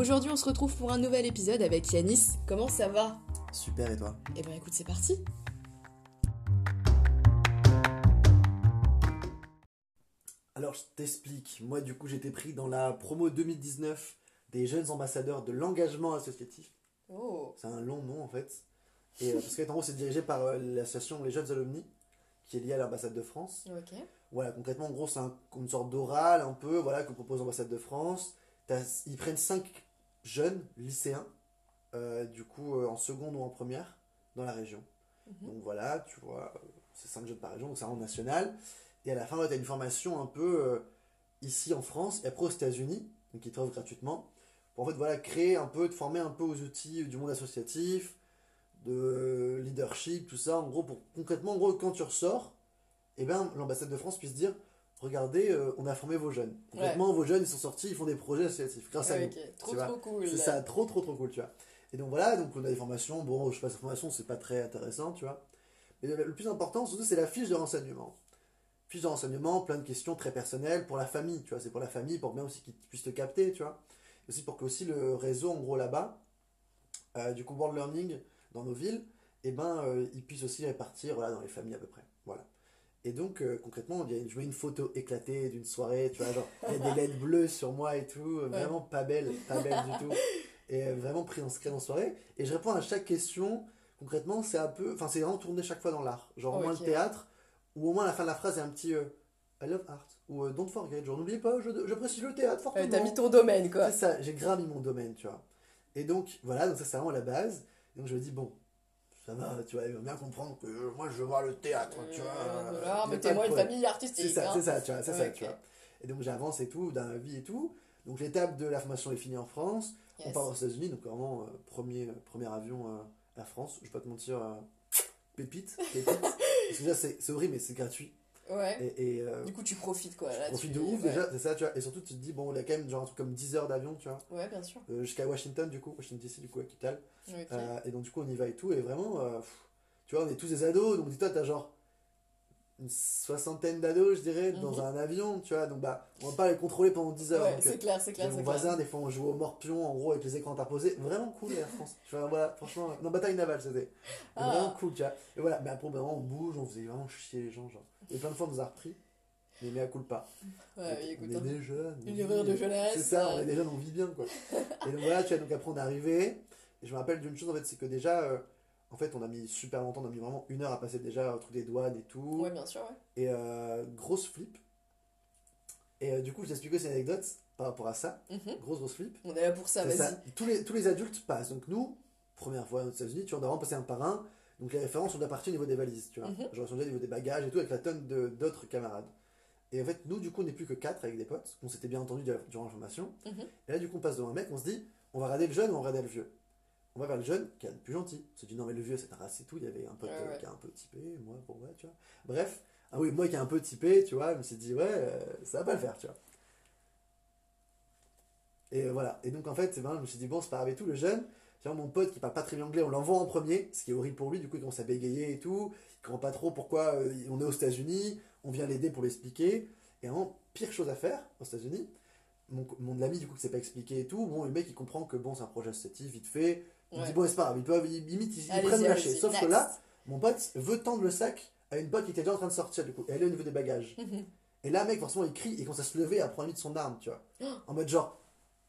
Aujourd'hui, on se retrouve pour un nouvel épisode avec Yanis. Comment ça va? Super, et toi? Eh ben écoute, c'est parti. Alors, je t'explique. Moi, du coup, j'étais pris dans la promo 2019 des jeunes ambassadeurs de l'engagement associatif. Oh. C'est un long nom, en fait. Et, euh, parce qu'en gros, c'est dirigé par euh, l'association Les Jeunes Alumni, qui est liée à l'ambassade de France. Ok. Voilà, concrètement, en gros, c'est un- une sorte d'oral, un peu, voilà, que propose l'ambassade de France. Ils prennent 5 jeunes lycéens, euh, du coup, euh, en seconde ou en première, dans la région. Mhm. Donc voilà, tu vois, euh, c'est 5 jeunes par région, donc c'est vraiment national. Et à la fin, tu as une formation un peu ici en France et après aux États-Unis, donc ils t'offrent gratuitement, pour en fait, voilà, créer un peu, te former un peu aux outils du monde associatif, de leadership, tout ça. En gros, pour concrètement, en gros, quand tu ressors, eh ben, l'ambassade de France puisse dire regardez, euh, on a formé vos jeunes. Concrètement, vos jeunes, ils sont sortis, ils font des projets associatifs grâce à nous. ok, trop tu vois. trop cool. C'est ça, trop trop trop cool, tu vois. Et donc voilà, donc on a des formations, bon, je passe la formation, c'est pas très intéressant, tu vois. Mais le, plus important, surtout, c'est la fiche de renseignement. Fiche de renseignement, plein de questions très personnelles pour la famille, tu vois. C'est pour la famille, pour bien aussi qu'ils puissent te capter, tu vois. Et aussi pour que aussi le réseau, en gros, là-bas, euh, du coup, World Learning, dans nos villes, et ben, euh, ils puissent aussi répartir, voilà, dans les familles à peu près. Et donc, euh, concrètement, je mets une photo éclatée d'une soirée, tu vois, genre, il y a des lettres bleues sur moi et tout, vraiment pas belle, pas belle du tout. Et euh, vraiment pris en secret en soirée. Et je réponds à chaque question. Concrètement, c'est un peu, enfin, c'est vraiment tourné chaque fois dans l'art. Genre, au moins le théâtre, ou au moins à la fin de la phrase, il y a un petit euh, I love art, ou euh, Don't forget, genre, n'oubliez pas, je, je précise le théâtre fortement. T'as mis ton domaine quoi. C'est ça, j'ai grave mis mon domaine, tu vois. Et donc, voilà, donc ça c'est vraiment la base. Donc je me dis, bon, ça va, tu vois, il va bien comprendre que moi je veux voir le théâtre, tu vois. Euh, voilà, mettez-moi une famille C'est artistique. ça, hein. c'est ça, tu vois, c'est ça, tu vois. Et donc j'avance et tout, dans la vie et tout. Donc l'étape de la formation est finie en France. On part aux États-Unis, donc vraiment euh, premier, euh, premier avion euh, à France. Je vais pas te mentir, euh, pépite, pépite. Parce que déjà c'est c'est horrible, mais c'est gratuit. Ouais. Et, et euh, Du coup, tu profites quoi là. tu- de ouf ouais. déjà, c'est ça, tu vois. Et surtout tu te dis, bon, il y a quand même genre un truc comme 10 heures d'avion, tu vois. Ouais, bien sûr. Euh, jusqu'à Washington, du coup, Washington DC, du coup, à Capital. Euh, et donc, du coup, on y va et tout. Et vraiment, pff, tu vois, on est tous des ados. Donc, dis-toi, t'as genre une soixantaine d'ados, je dirais, dans Mhm. un avion, tu vois. Donc, bah, on va pas les contrôler pendant 10 heures. Ouais, c'est euh, clair, c'est clair, mon voisin, des fois, on joue au morpion, en gros, avec les écrans interposés. Vraiment cool, Air France. Tu vois, voilà, franchement. Non, bataille navale, c'était. Ah. Vraiment cool, tu vois. Et voilà, mais après, bah, vraiment, on bouge, on faisait vraiment chier les gens, genre. Et plein de fois, on nous a repris. Mais, mais à coup pas. Ouais, on écoute, est hein. des jeunes. on Une erreur de euh, jeunesse. c'est ça, on euh, est déjà, on vit bien quoi. et donc voilà, tu vois, donc après on est arrivé. Et je me rappelle d'une chose en fait, c'est que déjà, euh, en fait, on a mis super longtemps, on a mis vraiment une heure à passer déjà au truc des douanes et tout. Ouais, bien sûr, ouais. Et euh, grosse flip. Et euh, du coup, je t'explique aussi une anecdote par rapport à ça. Mhm. Grosse, grosse flip. On est là pour ça, vas-y. Tous les, tous les adultes passent. Donc nous, première fois aux États-Unis, tu vois, on doit vraiment passer un par un. Donc les références, on doit partir au niveau des valises, tu vois. Genre, on doit au niveau des bagages et tout, avec la tonne d'autres camarades. Et en fait, nous, du coup, on n'est plus que quatre avec des potes. On s'était bien entendu durant la formation. Mhm. Et là, du coup, on passe devant un mec, on se dit, on va regarder le jeune ou on va regarder le vieux? On va vers le jeune, qui est le plus gentil. On se dit, non, mais le vieux, c'est un race et tout. Il y avait un pote Ouais, euh, ouais. qui a un peu typé, moi, pour ouais, tu vois. Bref, ah oui, moi qui ai un peu typé, tu vois, je me suis dit, ouais, euh, ça va pas le faire, tu vois. Et euh, voilà. Et donc, en fait, ben, je me suis dit, bon, c'est pas grave et tout. Le jeune, tu vois, mon pote qui parle pas très bien anglais, on l'envoie en premier, ce qui est horrible pour lui. Du coup, il commence à bégayer et tout. Il comprend pas trop pourquoi euh, on est aux États-Unis. On vient l'aider pour l'expliquer. Et vraiment, pire chose à faire aux États-Unis. Mon, mon ami, du coup, qui s'est pas expliqué et tout. Bon, le mec, il comprend que bon, c'est un projet associatif, vite fait. Il Ouais. dit, bon, c'est pas grave, ils peuvent, ils, limite, ils, ils prennent le lâcher. Sauf que là, mon pote veut tendre le sac à une pote qui était déjà en train de sortir, du coup. Et elle est au niveau des bagages. Et là, mec, forcément, il crie et commence à se lever à prendre lui de son arme, tu vois. En mode genre,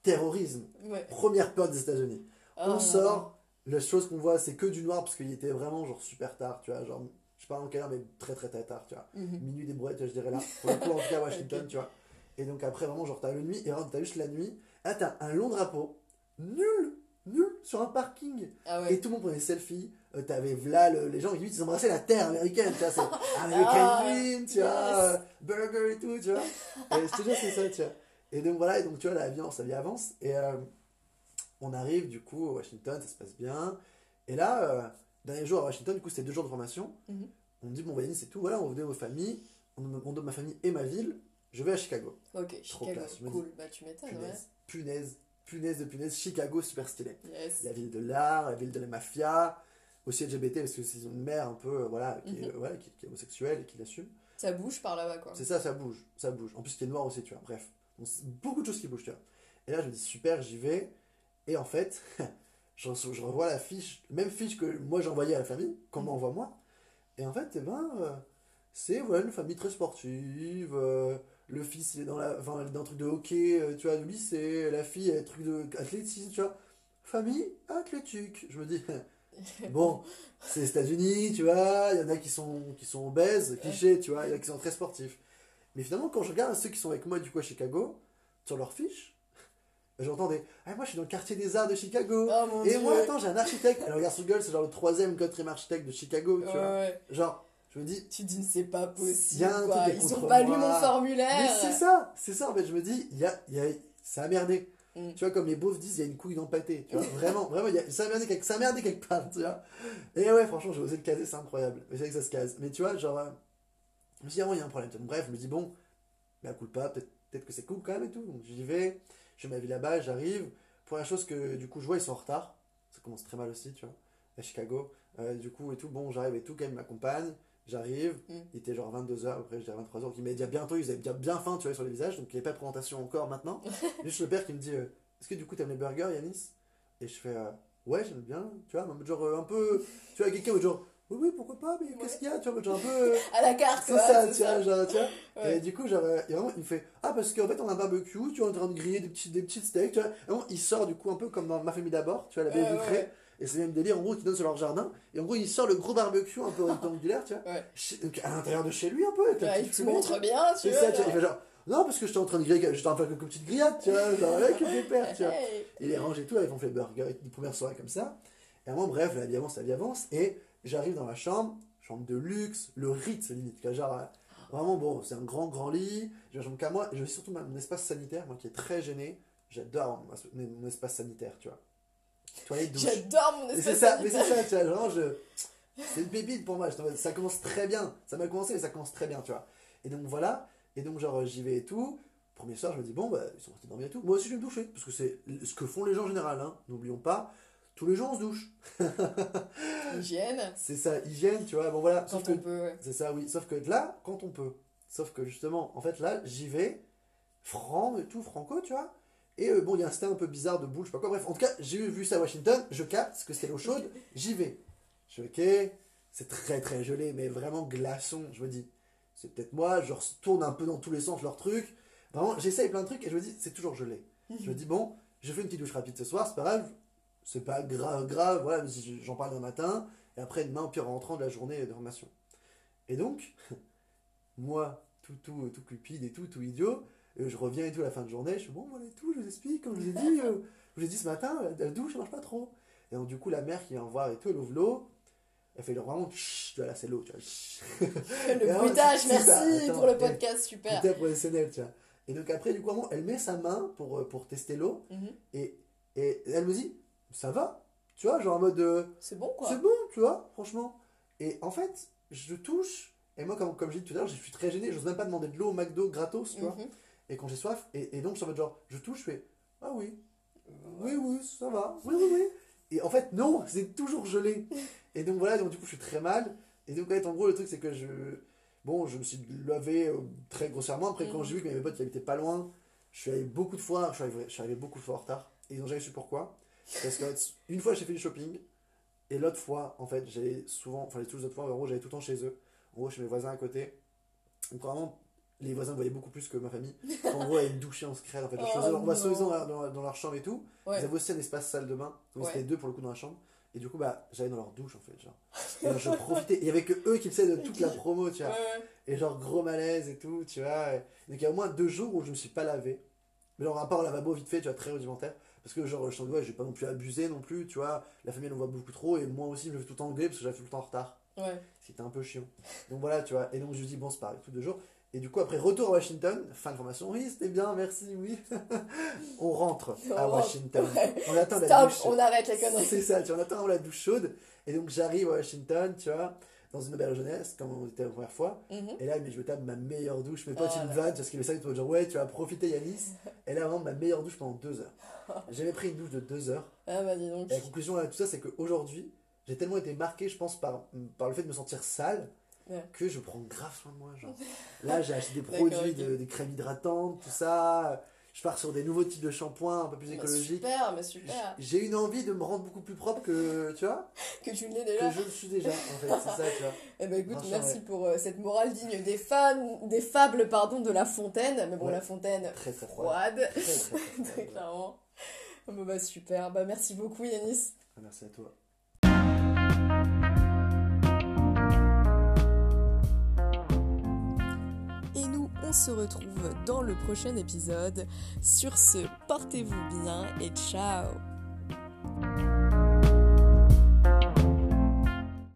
terrorisme. Ouais. Première peur des États-Unis. Ah, On sort, la chose qu'on voit, c'est que du noir parce qu'il était vraiment genre super tard, tu vois. Genre, je sais pas en quelle heure, mais très très très tard, tu vois. Mhm. Minuit des brouettes, je dirais là. Pour le coup, en tout cas, Washington, tu vois. Et donc après, vraiment, genre, t'as le nuit, et t'as juste la nuit. Là, t'as un long drapeau, nul, nul, sur un parking. Ah ouais. Et tout le monde prenait des selfies. Euh, T'avais là le- les gens, limite, ils embrassaient la terre américaine, tu vois. C'est American Ah, Dream, tu vois. euh, Burger et tout, tu vois. Et je te jure, c'est ça, tu vois. Et donc voilà, et donc tu vois, l'avion, sa vie avance. Et euh, on arrive, du coup, à Washington, ça se passe bien. Et là, euh, dernier jour à Washington, du coup, c'était deux jours de formation. Mhm. On me dit, bon, Vanille, c'est tout, voilà, on venait aux familles, on, on donne ma famille et ma ville, je vais à Chicago. Ok, Trop Chicago, classe, dis, cool. Bah, tu m'étonnes, ouais. Punaise, punaise, de punaise, Chicago, super stylé. Yes. La ville de l'art, la ville de la mafia, aussi LGBT, parce que c'est une mère un peu, euh, voilà, qui, est, Mhm. voilà, qui, qui est homosexuelle et qui l'assume. Ça bouge par là-bas, quoi. C'est ça, ça bouge, ça bouge. En plus, qui est noir aussi, tu vois. Bref, Donc, beaucoup de choses qui bougent, tu vois. Et là, je me dis, super, j'y vais. Et en fait, je, revois la fiche, même fiche que moi j'ai envoyée à la famille, qu'on m'envoie moi. Et en fait, eh ben, euh, c'est voilà, une famille très sportive. euh, le fils, il est dans, la, enfin, il est dans un truc de hockey, euh, tu vois, du lycée. La fille, elle est truc de athlétisme, tu vois. Famille athlétique. Je me dis, bon, c'est les États-Unis, tu vois. Il y en a qui sont, qui sont obèses, clichés, tu vois. Il y en a qui sont très sportifs. Mais finalement, quand je regarde ceux qui sont avec moi, du coup, à Chicago, sur leur fiche, j'entends des Ah, moi, je suis dans le quartier des arts de Chicago. Oh mon Et dieu. moi, attends, j'ai un architecte. Alors, regarde, Google, c'est genre le troisième quatrième architecte de Chicago, tu Ouais, vois. ouais. Genre, je me dis, Tu dis, c'est pas possible. quoi. Ils contre ont pas lu mon mais formulaire. c'est ça, c'est ça, en fait, je me dis, il y a, y a, ça a merdé. Mm. Tu vois, comme les beaufs disent, il y a une couille dans le pâté. Tu vois, vraiment, vraiment, il y a, ça, a merdé quelque, ça a merdé quelque part, tu vois. Et ouais, franchement, j'ai osé le caser, c'est incroyable. Mais c'est vrai que ça se case. Mais tu vois, genre, euh, je me dit, ah il y a un problème. Bref, je me dis, bon, mais cool pas, peut-être peut que c'est cool quand même et tout. Donc j'y vais, je fais ma vie là-bas, j'arrive. Première chose que du coup je vois, ils sont en retard. Ça commence très mal aussi, tu vois, à Chicago. Euh, du coup et tout, bon, j'arrive et tout, quand même, ils m'accompagnent. J'arrive, Mm. il était genre 22h, après je dirais 23h, donc il m'a dit bientôt, ils avaient déjà bien faim, tu vois, sur les visages, donc il n'y avait pas de présentation encore maintenant. Juste le père qui me dit, euh, est-ce que du coup t'aimes les burgers, Yanis? Et je fais, euh, ouais, j'aime bien, tu vois, genre euh, un peu, tu vois, quelqu'un, genre, oui, oui, pourquoi pas, mais qu'est-ce qu'il y a, tu vois, genre un peu. À la carte, c'est ça, tu vois, genre, tu vois. Ouais. Et du coup, genre, et vraiment, il me fait Ah, parce qu'en fait, on a un barbecue, tu vois, on est en train de griller des petits, des petits steaks, tu vois. Et vraiment, il sort du coup un peu comme dans Ma famille d'abord, tu vois, la baie ouais. Et c'est le même délire, en gros, qui donne sur leur jardin. Et en gros, il sort le gros barbecue un peu rectangulaire, tu vois. Ouais. À l'intérieur de chez lui, un peu, Ouais, petite il te montre bien, tu C'est vois. ça, tu vois. Il fait genre Non, parce que j'étais en train de griller, j'étais en train de faire quelques petites grillades, tu vois, genre avec les pères, tu vois. Il les range et tout, ils ont fait burger, une première soirée comme ça. Et à un moment, bref, la vie avance, la vie avance, et j'arrive dans ma chambre, chambre de luxe, le Ritz limite, tu vois, genre, euh, vraiment bon, c'est un grand, grand lit, j'ai ma chambre qu'à moi, et j'ai surtout mon espace sanitaire, moi qui est très gêné, j'adore mon, mon espace sanitaire, tu vois. Toilette, douche. J'adore mon espace c'est ça, mais c'est ça, tu vois, vraiment, je... c'est une pépite pour moi, ça commence très bien, ça m'a commencé, mais ça commence très bien, tu vois. Et donc voilà, et donc genre j'y vais et tout, premier soir je me dis, bon, bah, ils sont restés dormir et tout, moi aussi je vais me doucher, parce que c'est ce que font les gens en général, hein. n'oublions pas, tous les gens on se douche, Hygiène. c'est ça, hygiène, tu vois, bon voilà, sauf Quand que, on peut, ouais. c'est ça, oui, sauf que là, quand on peut, sauf que justement, en fait là, j'y vais, franc et tout, franco, tu vois, et euh, bon, il y a un style un peu bizarre de boule, je sais pas quoi, bref, en tout cas, j'ai vu ça à Washington, je capte que c'était l'eau chaude, j'y vais. Je ok, c'est très très gelé, mais vraiment glaçon, je me dis, c'est peut-être moi, je retourne un peu dans tous les sens leur truc, vraiment, j'essaye plein de trucs et je me dis, c'est toujours gelé. Je me dis, bon, je fais une petite douche rapide ce soir, c'est pas grave, c'est pas grave, grave, voilà, j'en parle un matin, et après demain, au pire, en rentrant de la journée de formation. Et donc, moi, tout, tout, tout cupide et tout, tout idiot, euh, je reviens et tout à la fin de journée, je suis bon, voilà et tout, je vous explique, comme je vous ai dit, euh, je vous ai dit ce matin, la, douche, ça marche pas trop. Et donc, du coup, la mère qui vient voir et tout, elle ouvre l'eau, elle fait vraiment, tu vois, là, c'est l'eau, tu vois. Le Et alors, bruitage, ça, merci attends, pour le elle- podcast, super. Hyper professionnel, tu vois. Et donc, après, du coup, elle met sa main pour, euh, pour tester l'eau, Mhm. et, et elle me dit, ça va, tu vois, genre en mode, euh, C'est bon, quoi. c'est bon, tu vois, franchement. Et en fait, je touche, et moi, comme, comme j'ai dit tout à l'heure, je suis très gêné, j'ose même pas demander de l'eau au McDo gratos, tu vois. Mhm. Et quand j'ai soif, et, et donc je suis en mode genre, je touche, je fais, ah oui, oui, oui, ça va, oui, oui, oui. Et en fait, non, c'est toujours gelé. Et donc voilà, donc du coup, je suis très mal. Et donc, en gros, le truc, c'est que je. Bon, je me suis lavé euh, très grossièrement. Après, quand j'ai vu que mes potes qui habitaient pas loin, je suis allé beaucoup de fois, je suis arrivé, je suis arrivé beaucoup de fois en retard. Et ils ont jamais su pourquoi. Parce qu'une fois, j'ai fait du shopping. Et l'autre fois, en fait, j'allais souvent, enfin, les toutes les autres fois, en gros, j'allais tout le temps chez eux. En gros, chez mes voisins à côté. Donc, vraiment, les voisins voyaient beaucoup plus que ma famille. En gros, ils me douchaient en secret. En fait, Oh on va soi-disant dans, dans- dans leur chambre et tout. Ouais. Ils avaient aussi un espace salle de bain. Donc, Ouais. c'était deux pour le coup dans la chambre. Et du coup, bah, j'allais dans leur douche, en fait. Genre. Et alors, je profitais. Il y avait que eux qui faisaient de toute la promo, tu vois. Ouais, ouais. Et genre, gros malaise et tout, tu vois. Et donc, il y a au moins deux jours où je me suis pas lavé. Mais genre, à part au lavabo vite fait, tu vois, très rudimentaire. Parce que, genre, je dois, j'ai pas non plus abusé non plus, tu vois. La famille, elle en voit beaucoup trop. Et moi aussi, je me fais tout le temps engueuler parce que j'arrive tout le temps en retard. Ouais. C'était un peu chiant. Donc voilà, tu vois. Et donc je me dis, bon, c'est pareil, tous deux jours. Et du coup, après, retour à Washington, fin de formation. Oui, c'était bien, merci, oui. on rentre On à rentre, Washington. ouais. On attend la Stop, douche. on arrête les conneries. C'est ça, tu vois, on attend la douche chaude. Et donc j'arrive à Washington, tu vois, dans une auberge jeunesse, comme on était la première fois. Mhm. Et là, mais je me tape ma meilleure douche. Mes potes, Oh ils me là. vannent parce qu'ils me savent, ils me disent, ouais, tu vas profiter, Yanis. Et là, vraiment, ma meilleure douche pendant deux heures. J'avais pris une douche de deux heures. Ah bah dis donc. Et la conclusion à tout ça, c'est qu'aujourd'hui, j'ai tellement été marqué, je pense, par, par le fait de me sentir sale, Ouais. que je prends grave soin de moi. Genre. Là, j'ai acheté des produits, de- des crèmes hydratantes, tout ça. je pars sur des nouveaux types de shampoings un peu plus Bah, écologiques. super, mais super. J'ai une envie de me rendre beaucoup plus propre que, tu vois, Que tu que déjà. je le suis déjà, en fait, c'est ça, tu vois. Eh ben écoute, merci pour euh, cette morale digne des fans, des fables pardon de La Fontaine. Mais bon, Ouais. La Fontaine Très très froid. froide, Très très froid. très clairement. Bon bah super. Bah merci beaucoup Yanis. Merci à toi. On se retrouve dans le prochain épisode. Sur ce, portez-vous bien et ciao